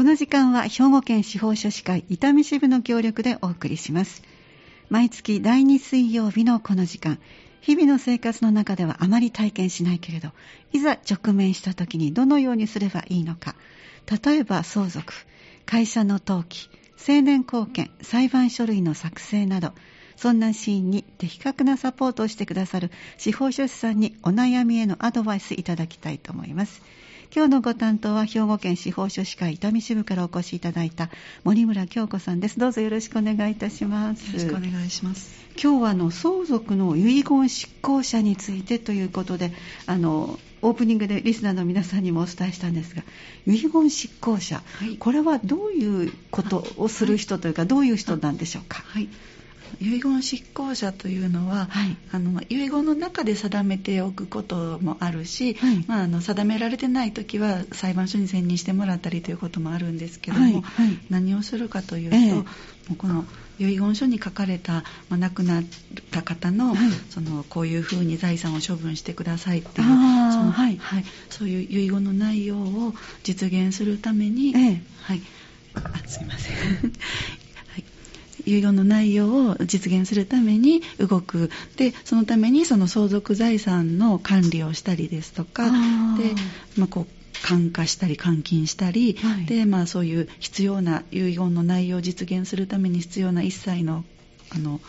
この時間は兵庫県司法書士会伊丹支部の協力でお送りします。毎月第2水曜日のこの時間日々の生活の中ではあまり体験しないけれどいざ直面した時にどのようにすればいいのか。例えば相続会社の登記成年後見裁判書類の作成などそんなシーンに的確なサポートをしてくださる司法書士さんにお悩みへのアドバイスいただきたいと思います。今日のご担当は兵庫県司法書士会伊丹支部からお越しいただいた森村京子さんです。どうぞよろしくお願いいたします。よろしくお願いします。今日はあの相続の遺言執行者についてということであのオープニングでリスナーの皆さんにもお伝えしたんですが遺言執行者、はい、これはどういうことをする人というか、はい、どういう人なんでしょうか？はい遺言執行者というのは、はい、あの遺言の中で定めておくこともあるし、はい、まあ、あの定められてない時は裁判所に選任してもらったりということもあるんですけども、はい、何をするかというと、えもうこの遺言書に書かれた、まあ、亡くなった方の,、そのこういうふうに財産を処分してくださいっていうその、はい。はい、そういう遺言の内容を実現するために、え。はい、あすいません遺言の内容を実現するために動く。でそのためにその相続財産の管理をしたりですとか。で、まあ、こう感化したり監禁したり、はい、でまあ、そういう必要な遺言の内容を実現するために必要な一切のあの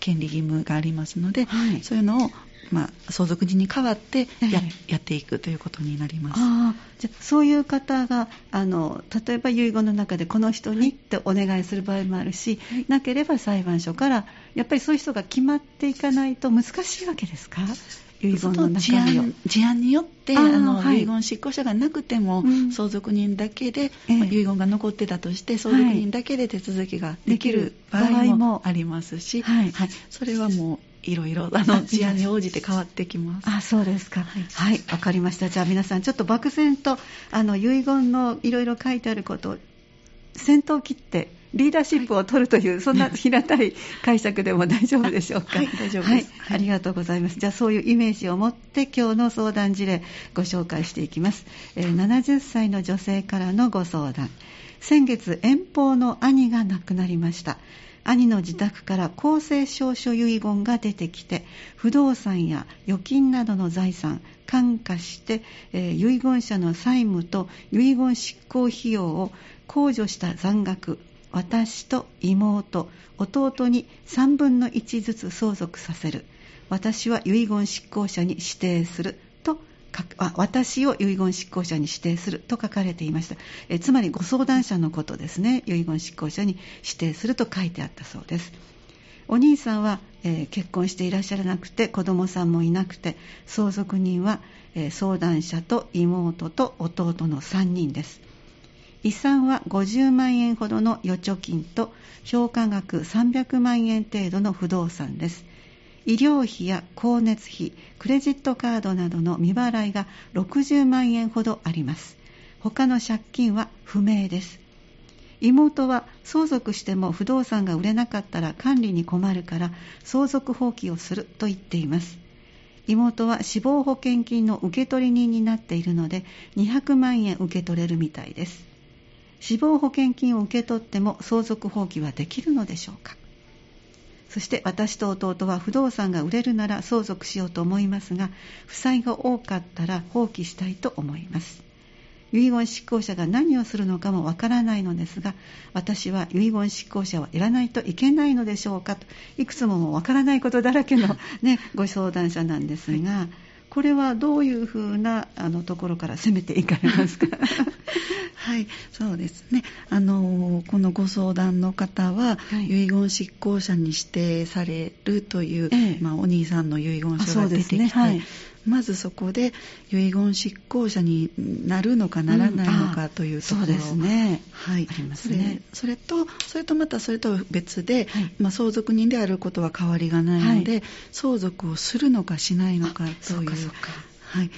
権利義務がありますので、はい、そういうのをまあ、相続人に代わってやえ。やっていくということになります。あじゃそういう方があの例えば遺言の中でこの人にってお願いする場合もあるし、はい、なければ裁判所からやっぱりそういう人が決まっていかないと難しいわけですか？遺言の中身を。事案によってあの、はい、遺言執行者がなくても、うん、相続人だけで、えー、遺言が残ってたとして相続人だけで手続きができる場合もありますし、はい、はい、それはもういろいろあの事案に応じて変わってきます。あ、そうですか。はい、わ、はい、かりました。じゃあ皆さんちょっと漠然とあの遺言のいろいろ書いてあることを先頭切ってリーダーシップを取るという、はい、そんな平たい解釈でも大丈夫でしょうか。はい、大丈夫です、はい。ありがとうございます。じゃあそういうイメージを持って今日の相談事例ご紹介していきます。えー、70歳の女性からのご相談。先月遠方の兄が亡くなりました。兄の自宅から公正証書遺言が出てきて不動産や預金などの財産感化して、えー、遺言者の債務と遺言執行費用を控除した残額私と妹弟に3分の1ずつ相続させる。私は遺言執行者に指定する。私を遺言執行者に指定すると書かれていました。えつまりご相談者のことですね。遺言執行者に指定すると書いてあったそうです。お兄さんは、えー、結婚していらっしゃらなくて子供さんもいなくて相続人は、えー、相談者と妹と弟の3人です。遺産は50万円ほどの預貯金と評価額300万円程度の不動産です。医療費や光熱費クレジットカードなどの未払いが60万円ほどあります。他の借金は不明です。妹は相続しても不動産が売れなかったら管理に困るから相続放棄をすると言っています。妹は死亡保険金の受取人になっているので200万円受け取れるみたいです。死亡保険金を受け取っても相続放棄はできるのでしょうか。そして私と弟は不動産が売れるなら相続しようと思いますが負債が多かったら放棄したいと思います。遺言執行者が何をするのかもわからないのですが私は遺言執行者はいらないといけないのでしょうかといくつもわからないことだらけの、ね、ご相談者なんですが、はいこれはどういうふうなあのところから攻めていかれますか？はいそうですね。あのこのご相談の方は、はい、遺言執行者に指定されるという、ええ、まあ、お兄さんの遺言書が出てきて、ね。はい、まずそこで遺言執行者になるのかならないのかというところ、うん、そうですね、はい、ありますね。それとそれとまたそれと別で、はい、まあ、相続人であることは変わりがないので、はい、相続をするのかしないのかという。はい、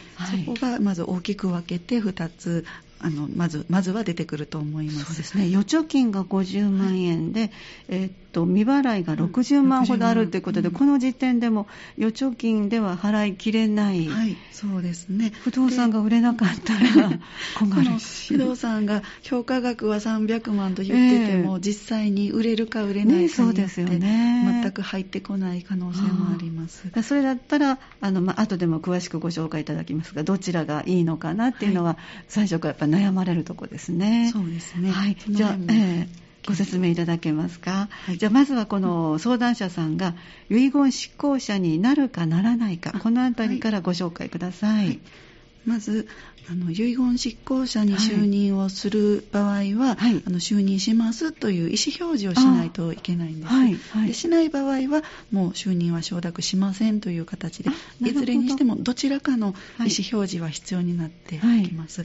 そこがまず大きく分けて2つあのまずまずは出てくると思います。そうですね。預貯金が50万円で、はい、えー、っと未払いが60万ほどあるということで、うん、この時点でも預貯金では払いきれない、はい、そうですね。不動産が売れなかったら 困る。し不動産が評価額は300万と言ってても、えー、実際に売れるか売れないかによって、ね、ね、全く入ってこない可能性もあります。それだったらあの、まあ後でも詳しくご紹介いただきますがどちらがいいのかなっていうのは、はい、最初からやっぱ悩まれるところですね。そうですね。はい。じゃあ、えーご説明いただけますか、はい、じゃあまずはこの相談者さんが遺言執行者になるかならないかこのあたりからご紹介ください、はいまずあの遺言執行者に就任をする場合は、はい、あの就任しますという意思表示をしないといけないんです、はい。はい、でしない場合はもう就任は承諾しませんという形でいずれにしてもどちらかの意思表示は必要になってきます、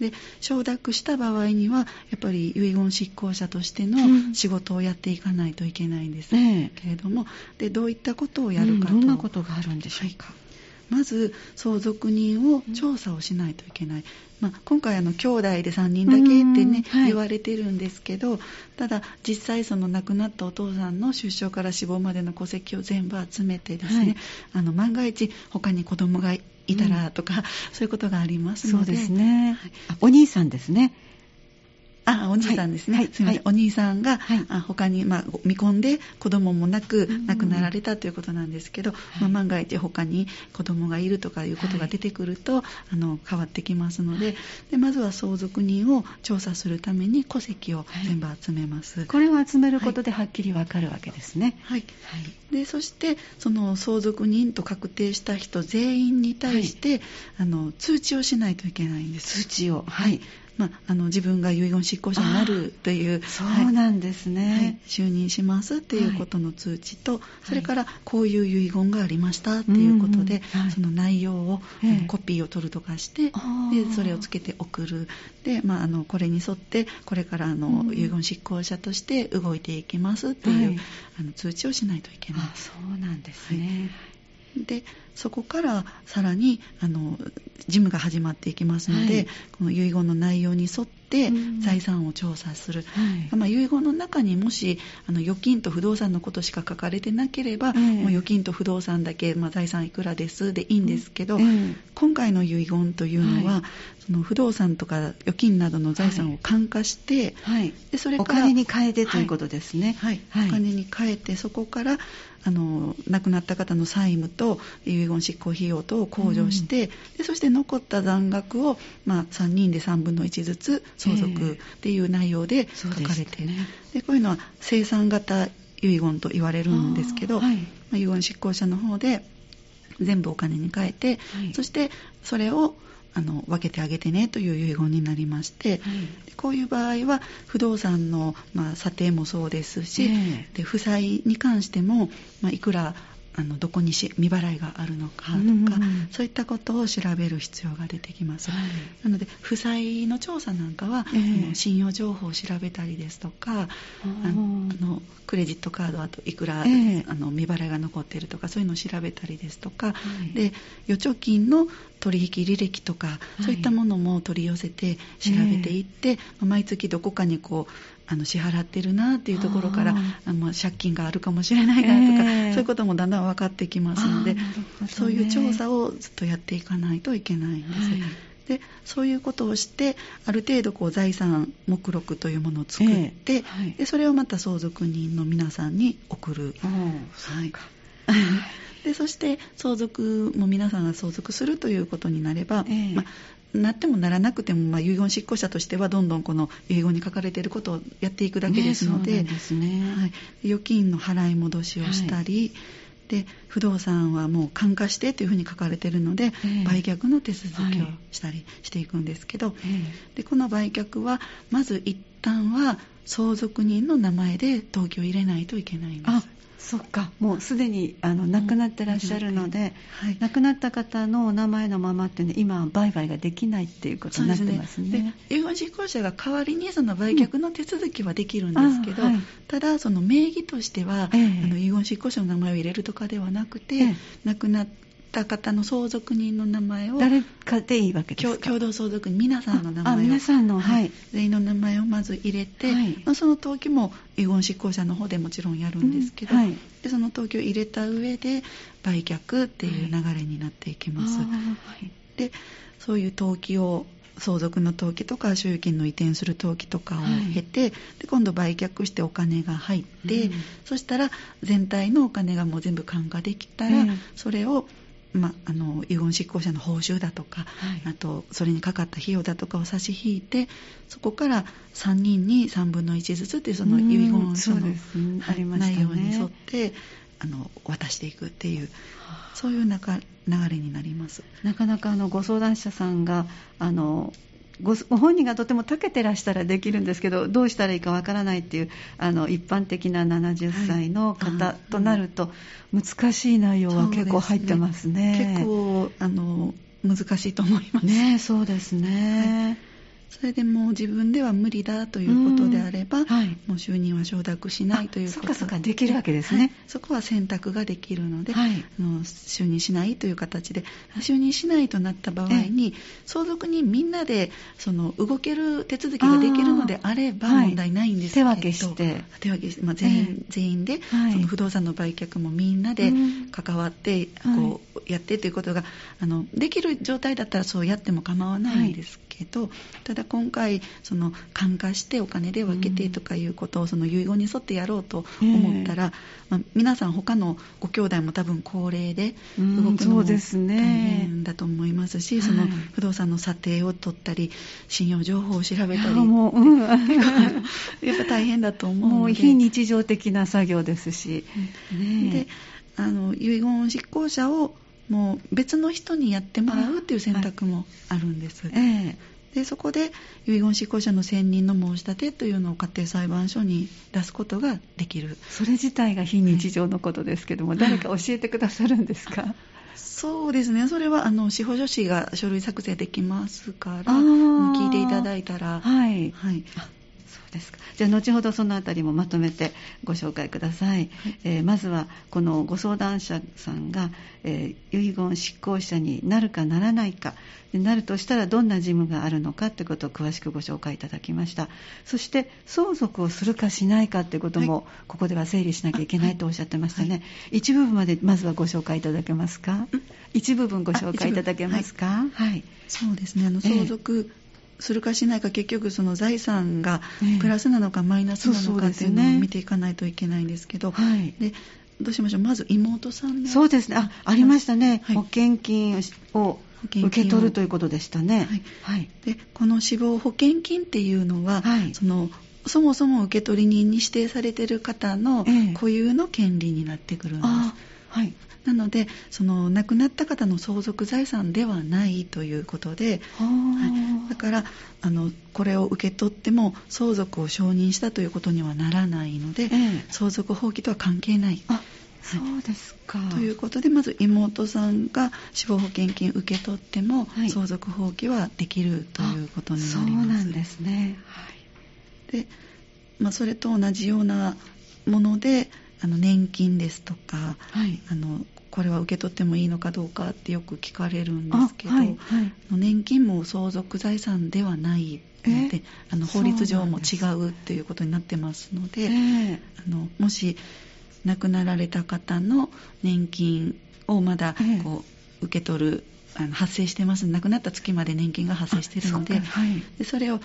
で承諾した場合にはやっぱり遺言執行者としての仕事をやっていかないといけないんです、うん、けれどもでどういったことをやるかと、うん、どんなことがあるんでしょうか、まず相続人を調査をしないといけない、まあ、今回あの兄弟で3人だけってね、はい、言われてるんですけどただ実際その亡くなったお父さんの出生から死亡までの戸籍を全部集めてですね、はい、あの万が一他に子供がいたらとか、うん、そういうことがありますので。そうですね、はい、お兄さんですねあ、お兄さんですね。はい、すみません、はい、お兄さんが、はい、あ他に、まあ、見込んで子供もなく亡くなられたということなんですけど、まあ、万が一他に子供がいるとかいうことが出てくると、あの変わってきますのでで、まずは相続人を調査するために戸籍を全部集めます。これを集めることではっきりわかるわけですね。はい。でそしてその相続人と確定した人全員に対して、あの通知をしないといけないんです。通知を。はいまあ、あの自分が遺言執行者になるというそうなんですね、はい、就任しますっていうことの通知と、はい、それからこういう遺言がありましたっていうことで、はい、その内容を、コピーを取るとかしてでそれをつけて送る。で、まあ、あのこれに沿ってこれからあの、遺言執行者として動いていきますっていう、あの通知をしないといけない。そうなんですね、でそこからさらにあの事務が始まっていきますので、はい、この遺言の内容に沿って財産を調査する、はい、まあ、遺言の中にもしあの預金と不動産のことしか書かれてなければ、もう預金と不動産だけ、まあ、財産いくらですでいいんですけど、今回の遺言というのは、はい、その不動産とか預金などの財産を換価して、でそれからお金に変えてということですね、はい。お金に変えてそこからあの亡くなった方の債務と遺言執行費用等を控除して、うん、でそして残った残額を、まあ、3人で3分の1ずつ相続っていう内容で書かれて、えー、ね、でこういうのは生産型遺言と言われるんですけど、はい、まあ、遺言執行者の方で全部お金に変えて、はい、そしてそれをあの分けてあげてねという遺言になりまして、はい、こういう場合は不動産の、まあ、査定もそうですし、えー、で負債に関しても、まあ、いくらあのどこにし未払いがあるのかとか、うんうん、そういったことを調べる必要が出てきます、はい、なので負債の調査なんかは、えー、信用情報を調べたりですとかあのクレジットカードあといくら、えー、あの未払いが残っているとかそういうのを調べたりですとか、はい、で預貯金の取引履歴とか、そういったものも取り寄せて調べていって、えー、毎月どこかにこうあの支払ってるなっていうところからあの借金があるかもしれないなとか、えー、そういうこともだんだん分かってきますので、ね、そういう調査をずっとやっていかないといけないんです。はい。でそういうことをしてある程度こう財産目録というものを作って、えーはい、でそれをまた相続人の皆さんに送る。はい、でそして相続も皆さんが相続するということになれば、えー、まなってもならなくても、まあ、遺言執行者としてはどんどんこの遺言に書かれていることをやっていくだけですので、ねね、はい、預金の払い戻しをしたり、はい、で不動産はもう換価してというふうに書かれているので、えー、売却の手続きをしたりしていくんですけど、はい、でこの売却はまず一旦は相続人の名前で登記を入れないといけないんです。そっか。もうすでにあの亡くなってらっしゃるので、はい、亡くなった方のお名前のままってね今売買ができないっていうことになってますね。すね。遺言執行者が代わりにその売却の手続きはできるんですけど、うんはい、ただその名義としては、えー、あの遺言執行者の名前を入れるとかではなくて、えー、亡くなっった方の相続人の名前を誰かでいいわけですか？共同相続人皆さんの名前を皆さんの、はい、全員の名前をまず入れて、はい、その登記も遺言執行者の方でもちろんやるんですけど、うんはい、でその登記を入れた上で売却っていう流れになっていきます。でそういう登記を相続の登記とか所有権の移転する登記とかを経て、はい、で今度売却してお金が入って、うん、そしたら全体のお金がもう全部還過できたら、それをま、あの遺言執行者の報酬だとか、はい、あとそれにかかった費用だとかを差し引いてそこから3人に3分の1ずつっていうその遺言書の、ね。はい、内容に沿ってあの渡していくっていうそういう流れになります。なかなかあのご相談者さんがあのご本人がとても長けてらしたらできるんですけどどうしたらいいかわからないっていうあの一般的な70歳の方となると、難しい内容は結構入ってますね。すね結構あの難しいと思います。ねそうですね。はいそれでもう自分では無理だということであれば、はい、もう収入は承諾しないということ。そかそかできるわけですね、はい、そこは選択ができるので、はい、の就任しないという形で。就任しないとなった場合に相続人みんなでその動ける手続きができるのであれば問題ないんですけど、手分けして。手分けして、まあ、全員全員で、その不動産の売却もみんなで関わってこうやってということがあのできる状態だったらそうやっても構わないんですけど、ただ今回その感化してお金で分けてとかいうことをその遺言に沿ってやろうと思ったら、まあ、皆さん他のご兄弟も多分高齢で動くのも大変だと思いますし、その不動産の査定を取ったり信用情報を調べたり。もう、うん、やっぱ大変だと思うので。もう非日常的な作業ですし、ね、であの遺言執行者をもう別の人にやってもらうっていう選択もあるんです。ええでそこで遺言執行者の選任の申し立てというのを家庭裁判所に出すことができる。それ自体が非日常のことですけども、はい、誰か教えてくださるんですか？そうですね。それはあの司法書士が書類作成できますから聞いていただいたら。はい、はいですか。じゃあ後ほどそのあたりもまとめてご紹介ください、はい、えー、まずはこのご相談者さんが、えー、遺言執行者になるかならないか。なるとしたらどんな事務があるのかということを詳しくご紹介いただきました。そして相続をするかしないかということも、ここでは整理しなきゃいけないとおっしゃってましたね、はい、一部分までまずはご紹介いただけますか？一部分ご紹介いただけますか？はい、そうですね。あの相続、えーするかしないか結局その財産がプラスなのかマイナスなのかっていうのを見ていかないといけないんですけど、はい、でどうしましょう？まず妹さんそうですね。あありましたね、はい、保険金を受け取るということでしたね、はい、はい、でこの死亡保険金っていうのは、はい、そのそもそも受取人に指定されている方の固有の権利になってくるんです、はい、なのでその亡くなった方の相続財産ではないということで、はい、だからあのこれを受け取っても相続を承認したということにはならないので、ええ、相続放棄とは関係ない。あそうですか、ということでまず妹さんが死亡保険金受け取っても、はい、相続放棄はできるということになります。そうなんですね、はい。でまあ、それと同じようなものであの年金ですとか、はい、あのこれは受け取ってもいいのかどうかってよく聞かれるんですけど、はいはい、年金も相続財産ではないのであの法律上も違うっていうことになってますので、えー、あのもし亡くなられた方の年金をまだこう、受け取るあの発生してます。亡くなった月まで年金が発生しているのでそ,、はい、でそれを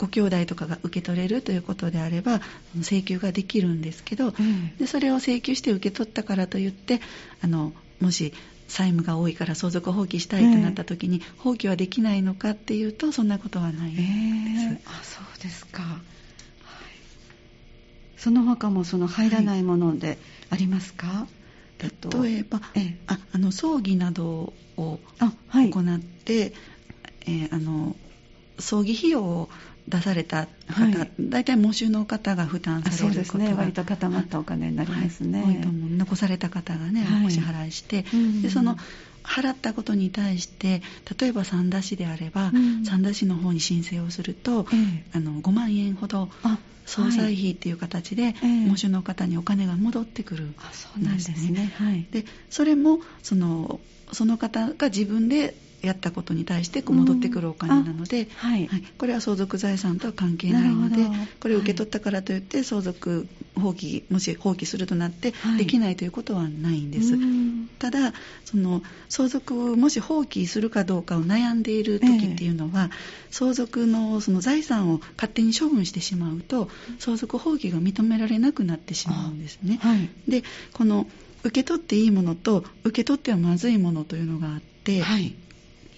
ご兄弟とかが受け取れるということであれば請求ができるんですけど、うん、でそれを請求して受け取ったからといってあのもし債務が多いから相続放棄したいとなった時に、えー、放棄はできないのかっていうとそんなことはないです、えー、あそうですか、はい、その他もその入らないものでありますか、はい、例えば、えー、ああの葬儀などを行って、えー、あの葬儀費用を出された方、はい、大体喪主の方が負担されることがそうですね。割と固まったお金になりますね、はい、多いと思う。残された方がね、はい、お支払いして、でその払ったことに対して例えば三田市であれば、うん、三田市の方に申請をすると、ええ、あの5万円ほど総裁費っていう形で、喪主の方にお金が戻ってくるんですね。でそれもそのその方が自分でやったことに対してこう戻ってくるお金なので、はい、はい、これは相続財産とは関係ないのでこれを受け取ったからといって相続放棄もし放棄するとなってできないということはないんです、はい、ただその相続をもし放棄するかどうかを悩んでいる時っていうのは、えー、相続のその財産を勝手に処分してしまうと相続放棄が認められなくなってしまうんですね、はい、でこの受け取っていいものと受け取ってはまずいものというのがあって、はい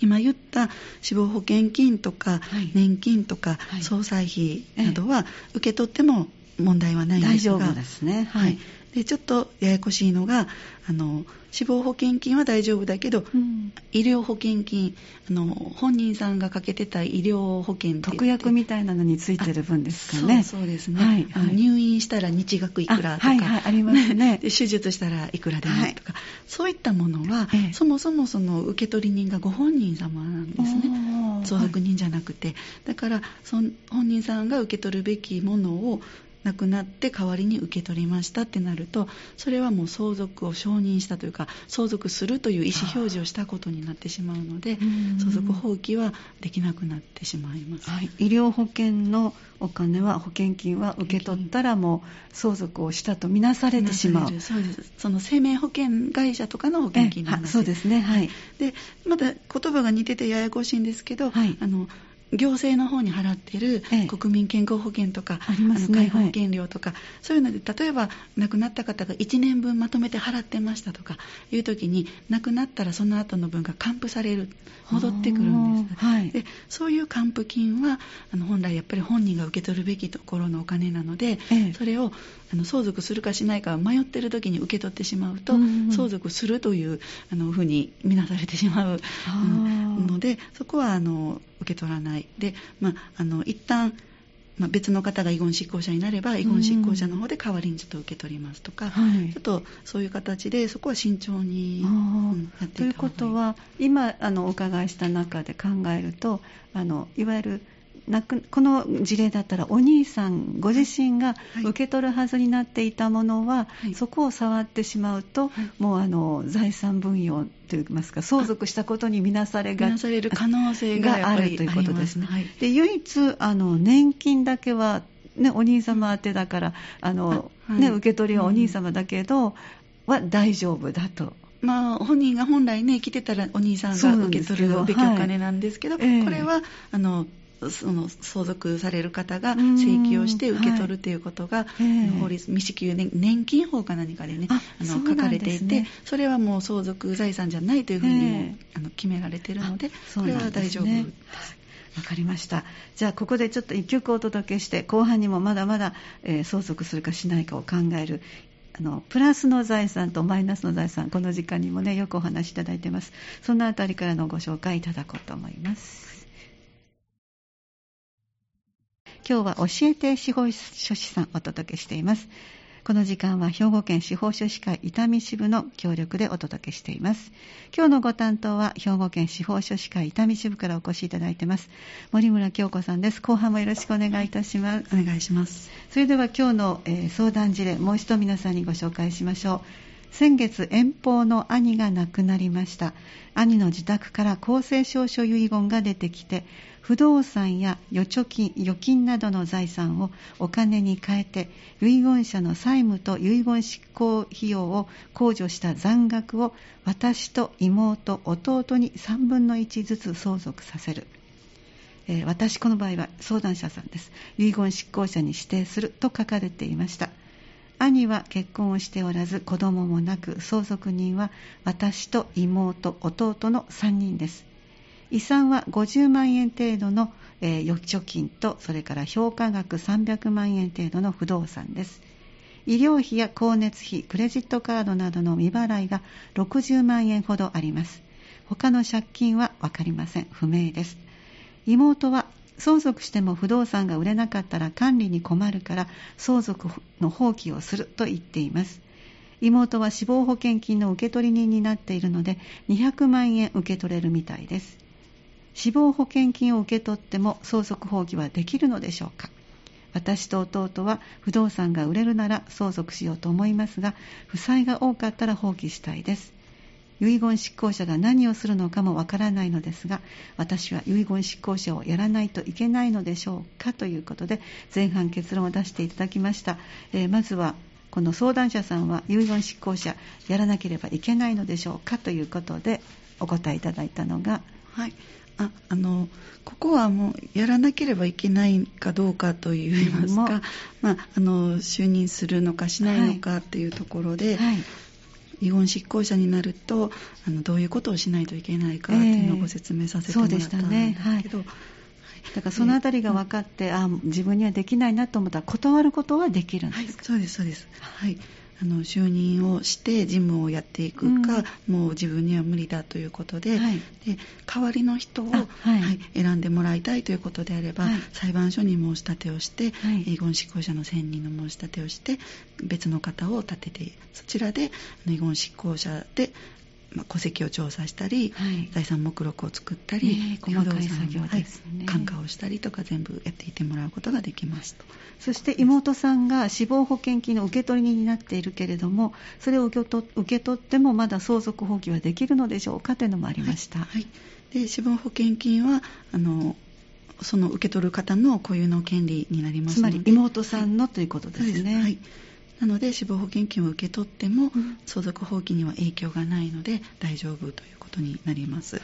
今言った死亡保険金とか年金とか総裁費などは受け取っても問題はないんですが、大丈夫ですね、はい、でちょっとややこしいのがあの死亡保険金は大丈夫だけど、うん、医療保険金あの本人さんがかけてた医療保険特約みたいなのについてる分ですかね。そうですね、はいはい、入院したら日額いくらとか、はいはい、ありますね。手術したらいくらでもとか、そういったものは、ええ、そもそもその受取人がご本人様なんですね。相続人じゃなくて、だからそ本人さんが受け取るべきものを亡くなって代わりに受け取りましたってなるとそれはもう相続を承認したというか相続するという意思表示をしたことになってしまうので相続放棄はできなくなってしまいます、はい、医療保険のお金は保険金は受け取ったらもう相続をしたとみなされてしまう。そうです。その生命保険会社とかの保険金なんですそうですね。はい。でまた言葉が似ててややこしいんですけど、はい、あの行政の方に払ってる国民健康保険とか、ありますね、介護保険料とか、はい、そういうので例えば亡くなった方が1年分まとめて払ってましたとかいう時に亡くなったらその後の分が還付される戻ってくるんです、はい、でそういう還付金はあの本来やっぱり本人が受け取るべきところのお金なので、それをあの相続するかしないか迷ってる時に受け取ってしまうと、うんうん、相続するというあのふうに見なされてしまうのでそこはあの受け取らない。で、まあ、あの一旦まあ、別の方が遺言執行者になれば遺言執行者の方で代わりにちょっと受け取りますとか、はい、ちょっとそういう形でそこは慎重に、うん、やってい。ということは今あのお伺いした中で考えるとあのいわゆるこの事例だったらお兄さんご自身が受け取るはずになっていたものは、はい、そこを触ってしまうと、はい、もうあの財産分与といいますか相続したことに見なされがされる可能性があるということですね。はい、で唯一あの年金だけはね、お兄様宛てだからあの、ね、受け取りはお兄様だけど、は大丈夫だと。まあ、本人が本来ね、生きてたらお兄さんが受け取るべきお金なんですけど、はい、これはあのその相続される方が請求をして受け取るということが、はい、法律未支給年金法か何かでねあの書かれていてそれはもう相続財産じゃないというふうにもあの決められているのでこれは大丈夫です。わかりました。じゃあ、ここでちょっと一曲お届けして、後半にもまだまだ、えー、相続するかしないかを考える、あの、プラスの財産とマイナスの財産、この時間にもね、よくお話しいただいてます。そのあたりからのご紹介いただこうと思います。今日は教えて司法書士さんお届けしています。この時間は兵庫県司法書士会伊丹支部の協力でお届けしています。今日のご担当は兵庫県司法書士会伊丹支部からお越しいただいています。森村京子さんです。後半もよろしくお願いいたします。お願いします。それでは今日の、えー、相談事例、もう一度皆さんにご紹介しましょう。先月遠方の兄が亡くなりました兄の自宅から公正証書遺言が出てきて不動産や預貯金預金などの財産をお金に変えて遺言者の債務と遺言執行費用を控除した残額を私と妹弟に3分の1ずつ相続させる。えー、私この場合は相談者さんです。遺言執行者に指定すると書かれていました。兄は結婚をしておらず子供もなく相続人は私と妹弟の3人です。遺産は50万円程度の、えー、預貯金とそれから評価額300万円程度の不動産です。医療費や光熱費クレジットカードなどの未払いが60万円ほどあります。他の借金は分かりません。不明です。妹は相続しても不動産が売れなかったら管理に困るから相続の放棄をすると言っています。妹は死亡保険金の受取人になっているので200万円受け取れるみたいです。死亡保険金を受け取っても相続放棄はできるのでしょうか？私と弟は不動産が売れるなら相続しようと思いますが負債が多かったら放棄したいです。遺言執行者が何をするのかもわからないのですが私は遺言執行者をやらないといけないのでしょうかということで前半結論を出していただきました、えー、まずはこの相談者さんは遺言執行者やらなければいけないのでしょうかということでお答えいただいたのがはい。ああのここはもうやらなければいけないかどうかといいますか、まあ、あの就任するのかしないのかっていうところで、はい。はい遺言執行者になるとあのどういうことをしないといけないかっていうのをご説明させてもらったんですけど、だからそのあたりが分かって、あ自分にはできないなと思ったら断ることはできるんですか、はい、そうですそうです、はいあの就任をして事務をやっていくか、うん、もう自分には無理だということではい、で代わりの人を、はい。はい、選んでもらいたいということであれば、裁判所に申し立てをして、遺言執行者の選任の申し立てをして別の方を立ててそちらで遺言執行者でまあ、戸籍を調査したり、はい、財産目録を作ったり、えー、細かい作業ですね、はい、管をしたりとか全部やっていてもらうことができますと。そして妹さんが死亡保険金の受け取り人になっているけれどもそれを受け取受け取ってもまだ相続放棄はできるのでしょうかというのもありました、はい、で死亡保険金はあのその受け取る方の固有の権利になりますので。つまり妹さんの、ということですね。はいなので死亡保険金を受け取っても、相続放棄には影響がないので大丈夫ということになります、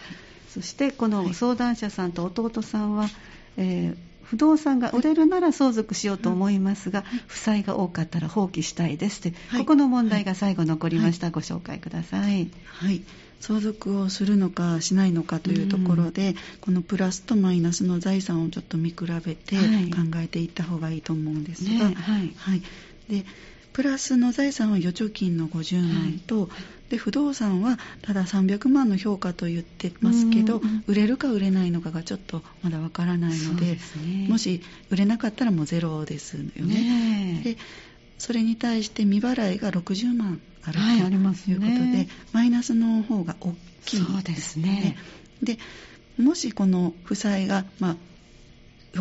そしてこの相談者さんと弟さんは、はい、えー、不動産が売れるなら相続しようと思いますが、負債が多かったら放棄したいですと、はい、ここの問題が最後残りました、はい、ご紹介ください。はい。相続をするのかしないのかというところで、うん、このプラスとマイナスの財産をちょっと見比べて考えていった方がいいと思うんですが、ね、はい、はい、でプラスの財産は預貯金の50万と、はい、で不動産はただ300万の評価と言ってますけど、売れるか売れないのかがちょっとまだわからないので、ね、もし売れなかったらもうゼロですよね。ねでそれに対して未払いが60万あるということで、はいね、マイナスの方が大きいですね。でもしこの負債が、まあ、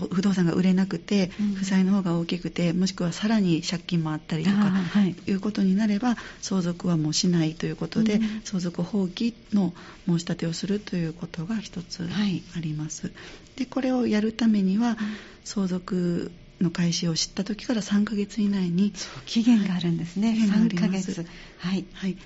不動産が売れなくて、負債の方が大きくて、もしくはさらに借金もあったりとか、はい、いうことになれば、相続はもうしないということで、うん、相続放棄の申し立てをするということが一つあります。はい、で、これをやるためには、相続の開始を知った時から3ヶ月以内に期限があるんですね、はい、3ヶ月。はい、はい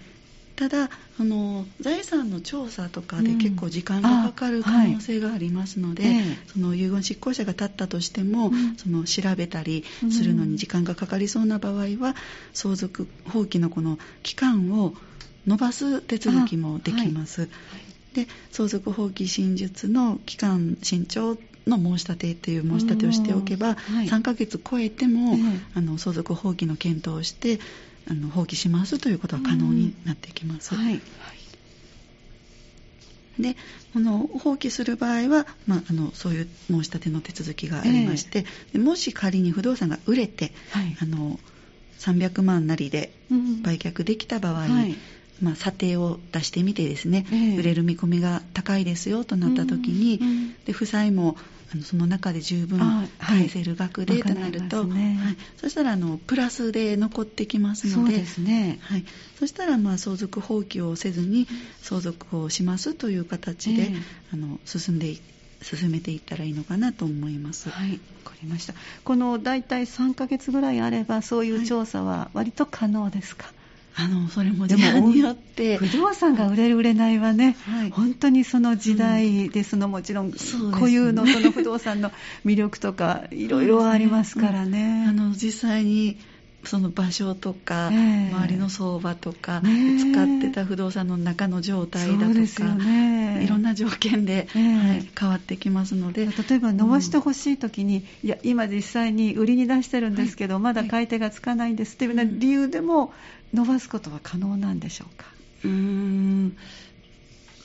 ただあの財産の調査とかで結構時間がかかる可能性がありますので、うんはい、その遺言執行者が立ったとしても、うん、その調べたりするのに時間がかかりそうな場合は、相続放棄のこの期間を延ばす手続きもできます。はい、で相続放棄真実の期間新調の申し立てという申し立てをしておけば、はい、3ヶ月超えても、あの相続放棄の検討をしてあの放棄しますということは可能になってきます。はい、でこの放棄する場合は、まあ、あのそういう申し立ての手続きがありまして、えー、もし仮に不動産が売れて、はい、あの300万なりで売却できた場合、うんはい、まあ、査定を出してみてですね、えー、売れる見込みが高いですよとなった時に、うん。うん、で負債もあのその中で十分返せる額でとなると、はい。ねはい、そしたらあのプラスで残ってきますのでそうですね、はい、そしたらまあ相続放棄をせずに相続をしますという形で、えー、あの進んで進めていったらいいのかなと思います。はい、わかりました。この大体3ヶ月ぐらいあればそういう調査は割と可能ですか？はいあのそれも時代によって。不動産が売れる売れないはね、はい、本当にその時代で、そのもちろん固有のその不動産の魅力とかいろいろありますからね。あの実際にその場所とか、えー、周りの相場とか、ね、使ってた不動産の中の状態だとか、ね、いろんな条件で、えーはい、変わってきますので。例えば伸ばしてほしい時に、うん、いや今実際に売りに出してるんですけど、はい、まだ買い手がつかないんですっていうような理由でも伸ばすことは可能なんでしょうか？うーん。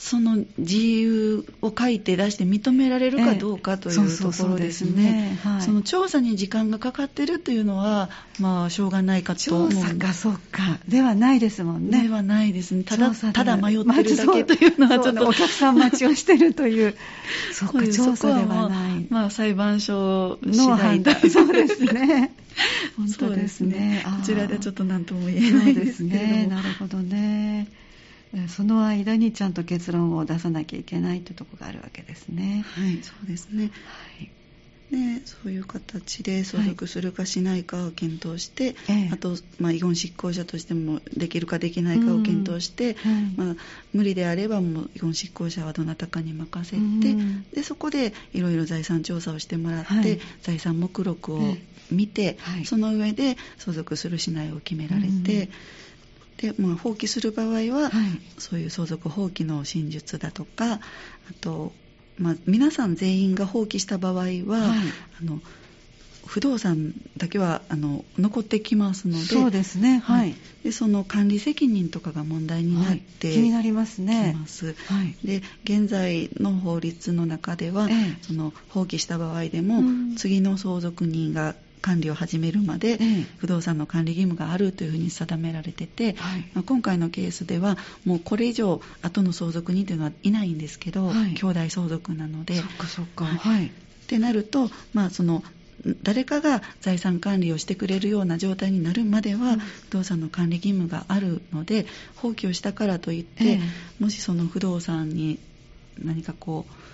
その自由を書いて出して認められるかどうかというところですね。その調査に時間がかかってるというのは、まあ、しょうがないかと思う。調査か、そうか。ではないですもんね。ではないですね。ただ、ただ迷ってるだけというのはちょっと。お客さん待ちをしてるという。そうか、調査ではない。まあ、裁判所の判断。そうですね。本当ですね。こちらでちょっと何とも言えないですね。なるほどね。その間にちゃんと結論を出さなきゃいけないというところがあるわけですね。はい、そうですね。はい。でそういう形で相続するかしないかを検討して、はい、あと、まあ、遺言執行者としてもできるかできないかを検討して、うんまあ、無理であればもう遺言執行者はどなたかに任せて、うん、でそこでいろいろ財産調査をしてもらって、はい、財産目録を見て、はい、その上で相続するしないを決められて。でまあ、放棄する場合は、そういう相続放棄の真実だとかあとまあ、皆さん全員が放棄した場合は、はい、あの不動産だけはあの残ってきますのでそうですね、はい、でその管理責任とかが問題になって、はい、気になりますね。はい、で現在の法律の中では、ええ、その放棄した場合でも、次の相続人が管理を始めるまで、不動産の管理義務があるというふうに定められてて、はい、まあ、今回のケースではもうこれ以上後の相続人というのはいないんですけど、はい、兄弟相続なので。そっかそっか、はい、ってなると、まあ、その誰かが財産管理をしてくれるような状態になるまでは、不動産の管理義務があるので放棄をしたからといって、えー、もしその不動産に何かこう、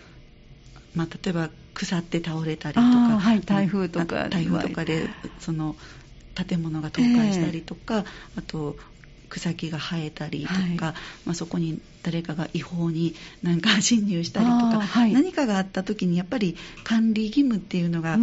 まあ、例えば腐って倒れたりとか、はい、台風とか台風とかでその建物が倒壊したりとか、えー、あと草木が生えたりとか、はい、まあ、そこに誰かが違法に何か侵入したりとか、はい、何かがあった時にやっぱり管理義務っていうのが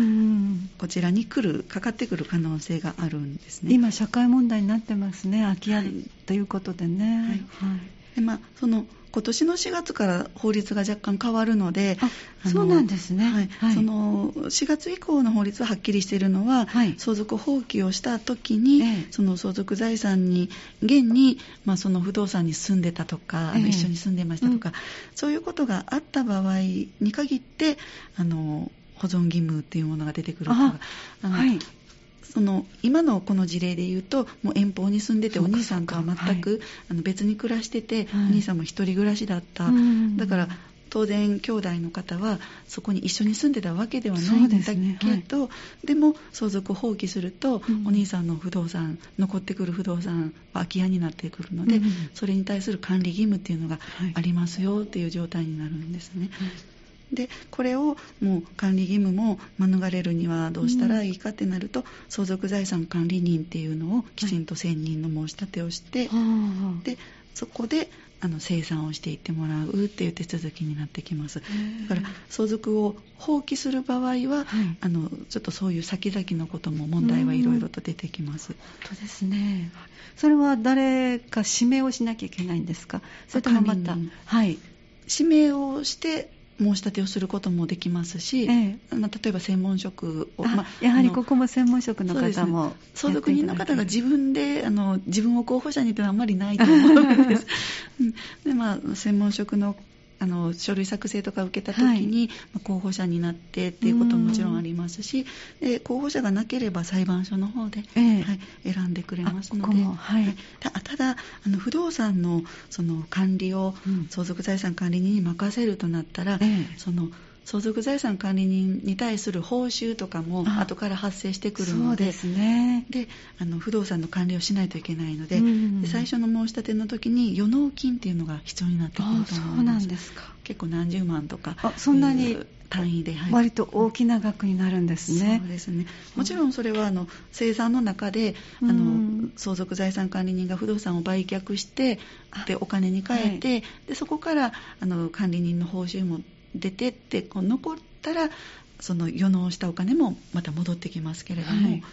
こちらに来るかかってくる可能性があるんですね。今社会問題になってますね空き家ということでね、はい、でまあ、その今年の4月から法律が若干変わるので、そうなんですね、はい。はい、その4月以降の法律ははっきりしているのは、はい、相続放棄をした時に、ええ、その相続財産に現に、まあ、その不動産に住んでたとか、え、一緒に住んでましたとか、うん、そういうことがあった場合に限ってあの保存義務っていうものが出てくるとかあの、はい、その今のこの事例で言うともう遠方に住んでてお兄さんとは全く、はい、あの別に暮らしてて、はい、お兄さんも一人暮らしだった、だから当然兄弟の方はそこに一緒に住んでたわけではないんだけどで、ね。はい、でも相続放棄すると、うん、お兄さんの不動産残ってくる不動産は空き家になってくるので、うん、それに対する管理義務っていうのがありますよっていう状態になるんですね。はいでこれをもう管理義務も免れるにはどうしたらいいかってなると、うん、相続財産管理人っていうのをきちんと選任の申し立てをして、はい、でそこであの生産をしていってもらうっていう手続きになってきます。だから相続を放棄する場合は、はい、あのちょっとそういう先々のことも問題はいろいろと出てきます。本当ですね。それは誰か指名をしなきゃいけないんですか？それともまたはい。指名をして申し立てをすることもできますし、ええ、まあ、例えば専門職を、まあ、やはりここも専門職の方も、ね、相続人の方が自分であの自分を候補者にというのはあんまりないと思うんです。でまあ、専門職のあの書類作成とか受けた時に、はい、候補者になってっていうことももちろんありますしで候補者がなければ裁判所の方で、えー、はい、選んでくれますので、はい、たただあの不動産のその管理を相続財産管理人に任せるとなったら、えー、その相続財産管理人に対する報酬とかも後から発生してくるのでそうです、ね、であの不動産の管理をしないといけないのでうんうん、で最初の申し立ての時に予納金っていうのが必要になってくると思います。そうなんですか。結構何十万とかあそんなに単位で、はい、割と大きな額になるんですね。そうですね。もちろんそれはあの生産の中で、あの相続財産管理人が不動産を売却してでお金に換えて、はい、でそこからあの管理人の報酬も出てってこう残ったらその予納したお金もまた戻ってきますけれども、はい、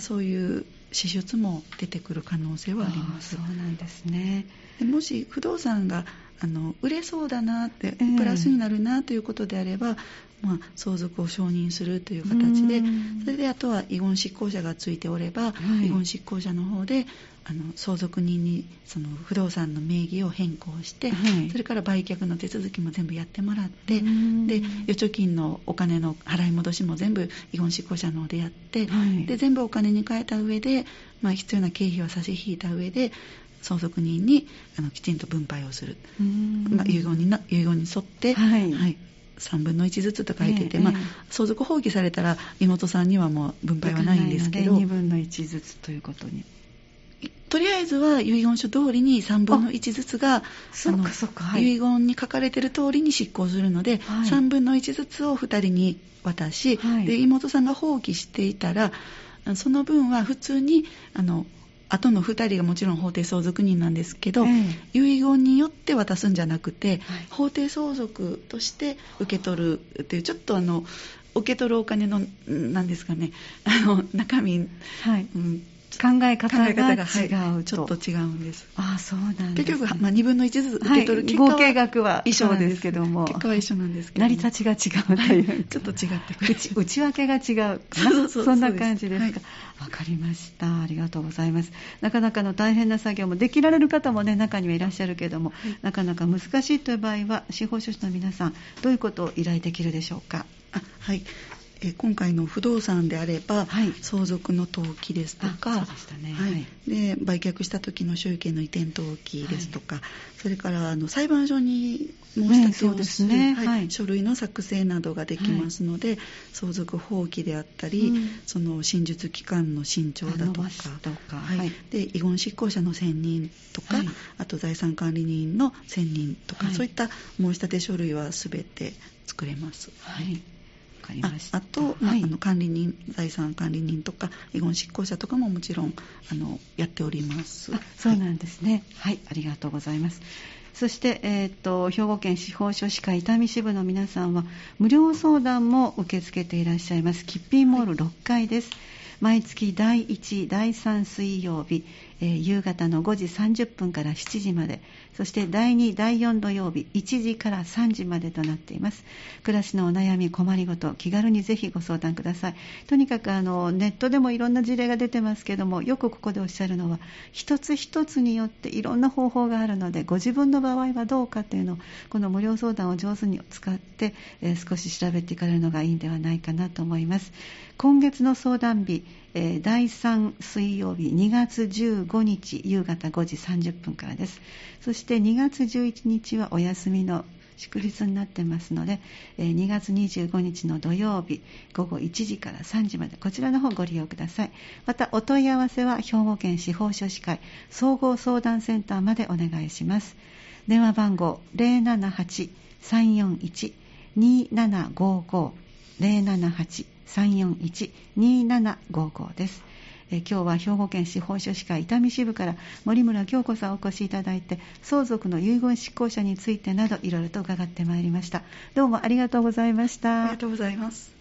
そういう支出も出てくる可能性はあります。そうなんですね。もし不動産があの売れそうだなって、プラスになるなということであれば、まあ、相続を承認するという形で、それであとは遺言執行者がついておれば、はい、遺言執行者の方であの相続人にその不動産の名義を変更して、はい、それから売却の手続きも全部やってもらってで預貯金のお金の払い戻しも全部遺言執行者の方でやって、はい、で全部お金に変えた上で、まあ、必要な経費は差し引いた上で相続人にあのきちんと分配をする、まあ、遺言に遺言に沿って、はい、はい、3分の1ずつと書いてて、えー、まあ、相続放棄されたら妹さんにはもう分配はないんですけど。2分の1ずつということにとりあえずは遺言書通りに3分の1ずつが遺言に書かれてる通りに執行するので、はい、3分の1ずつを2人に渡し、はい、で妹さんが放棄していたらその分は普通にあの後の2人がもちろん法定相続人なんですけど、えー、遺言によって渡すんじゃなくて、はい、法定相続として受け取るっていうちょっとあの受け取るお金のなんですかねあの中身、はい。うん、考え方が違う、はい、ちょっと違うんです。ああそうなんです、ね、結局、まあ、2分の1ずつ受け取る結果は、合計額は一緒ですけども。結果は一緒なんですけど、成り立ちが違うという、ちょっと違ってくる。内訳が違うそうそうそんな感じですか。わ、はい、かりました。ありがとうございます。なかなかの大変な作業もできられる方もね中にはいらっしゃるけども、はい、なかなか難しいという場合は司法書士の皆さんどういうことを依頼できるでしょうか？あはいえ今回の不動産であれば、はい、相続の登記ですとか、ね。はい、で売却した時の収益の移転登記ですとか、はい、それからあの裁判所に申し立てをする、ねね、書類の作成などができますので、相続放棄であったり、うん、その真実期間の新調だとかで遺言執行者の選任とか、あと財産管理人の選任とか、そういった申し立て書類は全て作れます。はいかりました。あと、はい、あの管理人財産管理人とか遺言執行者とかももちろんあのやっております。そうなんですね、はい、はい、ありがとうございます。そして、えーと、兵庫県司法書士会伊丹支部の皆さんは無料相談も受け付けていらっしゃいます。キッピーモール6階です、はい毎月第1、第3水曜日、えー、夕方の5時30分から7時まで、そして第2、第4土曜日、1時から3時までとなっています。暮らしのお悩み、困りごと、気軽にぜひご相談ください。とにかくあのネットでもいろんな事例が出てますけども、よくここでおっしゃるのは、一つ一つによっていろんな方法があるので、ご自分の場合はどうかというのを、この無料相談を上手に使って、えー、少し調べていかれるのがいいんではないかなと思います。今月の相談日、えー、第3水曜日2月15日夕方5時30分からです。そして2月11日はお休みの祝日になってますので、えー、2月25日の土曜日午後1時から3時までこちらの方ご利用ください。またお問い合わせは兵庫県司法書士会総合相談センターまでお願いします。電話番号078-341-2755 078-341-2755です。え今日は兵庫県司法書士会伊丹支部から森村京子さんをお越しいただいて相続の遺言執行者についてなどいろいろと伺ってまいりました。どうもありがとうございました。ありがとうございます。